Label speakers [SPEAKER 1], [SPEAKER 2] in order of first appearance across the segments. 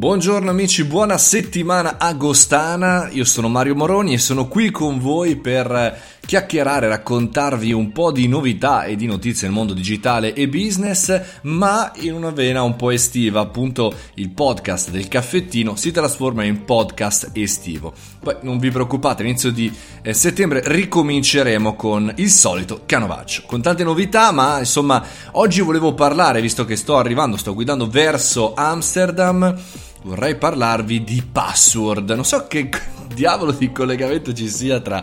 [SPEAKER 1] Buongiorno amici, buona settimana agostana, io sono Mario Moroni e sono qui con voi per chiacchierare, raccontarvi un po' di novità e di notizie nel mondo digitale e business, ma in una vena un po' estiva, appunto il podcast del caffettino si trasforma in podcast estivo. Poi non vi preoccupate, all'inizio di eh, settembre ricominceremo con il solito canovaccio, con tante novità, ma insomma oggi volevo parlare, visto che sto arrivando, sto guidando verso Amsterdam, vorrei parlarvi di password. Non so che diavolo di collegamento ci sia tra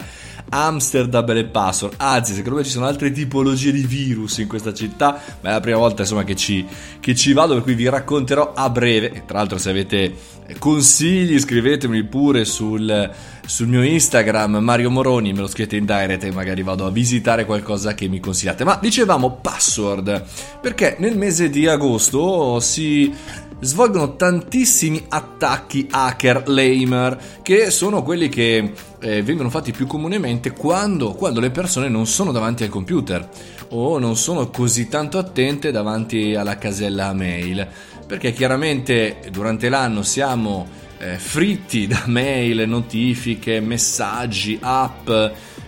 [SPEAKER 1] Amsterdam e le password. Anzi, secondo me ci sono altre tipologie di virus in questa città, ma è la prima volta insomma che ci, che ci vado, per cui vi racconterò a breve. E tra l'altro se avete consigli scrivetemeli pure sul, sul mio Instagram Mario Moroni, me lo scrivete in direct e magari vado a visitare qualcosa che mi consigliate. Ma dicevamo password, perché nel mese di agosto si svolgono tantissimi attacchi hacker lamer, che sono quelli che eh, vengono fatti più comunemente quando, quando le persone non sono davanti al computer o non sono così tanto attente davanti alla casella mail, perché chiaramente durante l'anno siamo eh, fritti da mail, notifiche, messaggi, app,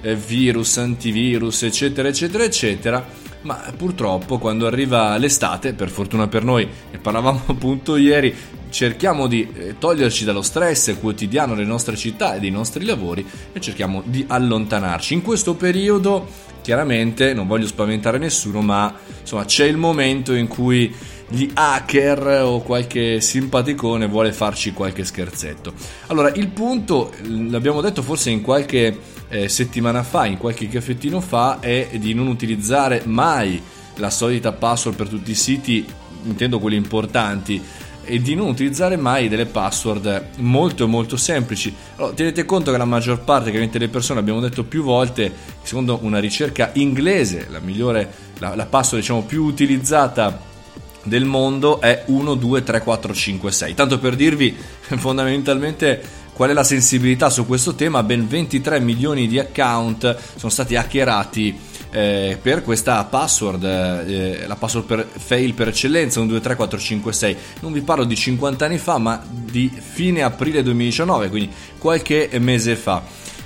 [SPEAKER 1] eh, virus, antivirus, eccetera, eccetera, eccetera ma purtroppo quando arriva l'estate, per fortuna per noi, ne parlavamo appunto ieri, cerchiamo di eh, toglierci dallo stress quotidiano delle nostre città e dei nostri lavori e cerchiamo di allontanarci. In questo periodo, chiaramente, non voglio spaventare nessuno, ma insomma c'è il momento in cui gli hacker o qualche simpaticone vuole farci qualche scherzetto. Allora, il punto, l'abbiamo detto forse in qualche eh, settimana fa, in qualche caffettino fa, è di non utilizzare mai la solita password per tutti i siti, intendo quelli importanti, e di non utilizzare mai delle password molto molto semplici. Allora, tenete conto che la maggior parte delle persone, abbiamo detto più volte, secondo una ricerca inglese, la migliore, la, la password diciamo più utilizzata del mondo è 1, 2, 3, 4, 5, 6. Tanto per dirvi fondamentalmente qual è la sensibilità su questo tema, ben 23 milioni di account sono stati hackerati eh, per questa password, eh, la password per fail per eccellenza, 1, 2, 3, 4, 5, 6. Non vi parlo di 50 anni fa, ma di fine aprile 2019, quindi qualche mese fa.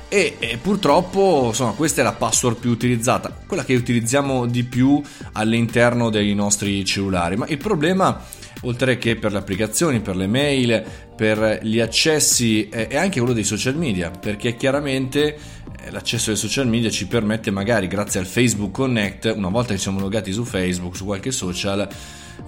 [SPEAKER 1] E, e, purtroppo insomma questa è la password più utilizzata, quella che utilizziamo di più all'interno dei nostri cellulari, ma il problema oltre che per le applicazioni, per le mail, per gli accessi è anche quello dei social media, perché chiaramente eh, l'accesso ai social media ci permette magari grazie al Facebook Connect, una volta che siamo logati su Facebook, su qualche social,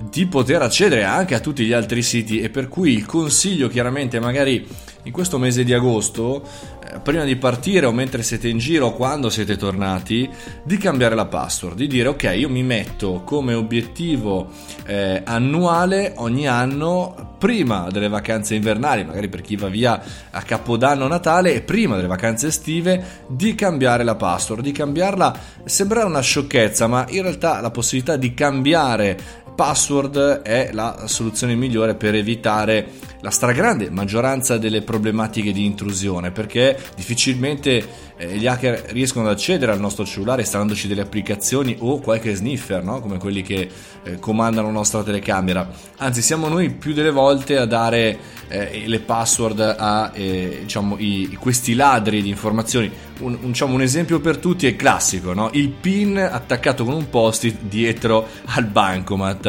[SPEAKER 1] di poter accedere anche a tutti gli altri siti e per cui il consiglio chiaramente magari in questo mese di agosto, eh, prima di partire o mentre siete in giro o quando siete tornati, di cambiare la password, di dire ok, io mi metto come obiettivo eh, annuale ogni anno, prima delle vacanze invernali, magari per chi va via a Capodanno Natale, e prima delle vacanze estive, di cambiare la password, di cambiarla, sembra una sciocchezza, ma in realtà la possibilità di cambiare password è la soluzione migliore per evitare la stragrande maggioranza delle problematiche di intrusione perché difficilmente eh, gli hacker riescono ad accedere al nostro cellulare instalandoci delle applicazioni o qualche sniffer no? come quelli che eh, comandano la nostra telecamera anzi siamo noi più delle volte a dare eh, le password a eh, diciamo, i, questi ladri di informazioni un, un, diciamo, un esempio per tutti è classico no? il pin attaccato con un post-it dietro al bancomat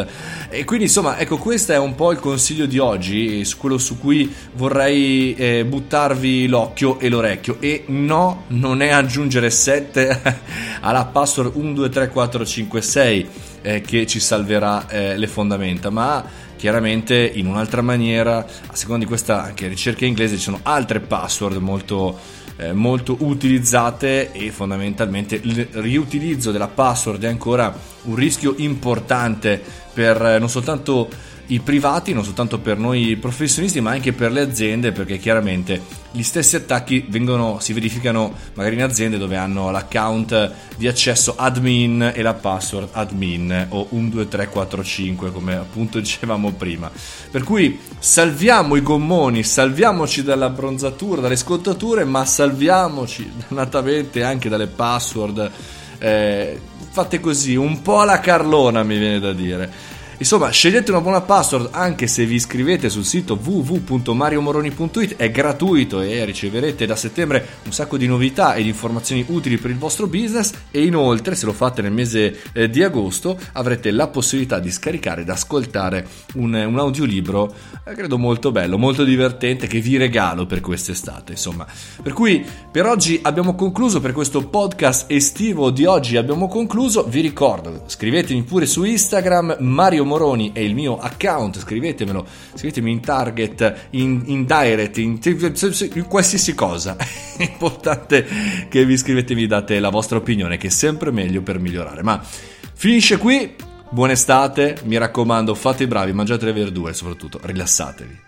[SPEAKER 1] e quindi insomma ecco questo è un po' il consiglio di oggi quello su cui vorrei eh, buttarvi l'occhio e l'orecchio. E no, non è aggiungere 7 alla password 1, 2, 3, 4, 5, 6 eh, che ci salverà eh, le fondamenta, ma chiaramente in un'altra maniera, a seconda di questa anche ricerca inglese, ci sono altre password molto, eh, molto utilizzate e fondamentalmente il riutilizzo della password è ancora un rischio importante per eh, non soltanto i privati, non soltanto per noi professionisti, ma anche per le aziende, perché chiaramente gli stessi attacchi vengono, si verificano magari in aziende dove hanno l'account di accesso admin e la password admin o 12345 come appunto dicevamo prima. Per cui salviamo i gommoni, salviamoci dalla bronzatura, dalle scottature, ma salviamoci dannatamente anche dalle password. Eh, fatte così, un po' alla Carlona mi viene da dire. Insomma, scegliete una buona password anche se vi iscrivete sul sito www.mariomoroni.it, è gratuito e riceverete da settembre un sacco di novità e di informazioni utili per il vostro business e inoltre se lo fate nel mese eh, di agosto avrete la possibilità di scaricare ed ascoltare un, un audiolibro eh, credo molto bello, molto divertente che vi regalo per quest'estate, insomma. Per cui per oggi abbiamo concluso per questo podcast estivo di oggi abbiamo concluso, vi ricordo, scrivetemi pure su Instagram Mario Moroni è il mio account, scrivetemelo, scrivetemi in target, in, in direct, in, in, qualsiasi cosa. È importante che vi iscrivete e mi date la vostra opinione, che è sempre meglio per migliorare. Ma finisce qui. Buona estate, mi raccomando, fate i bravi, mangiate le verdure e soprattutto rilassatevi.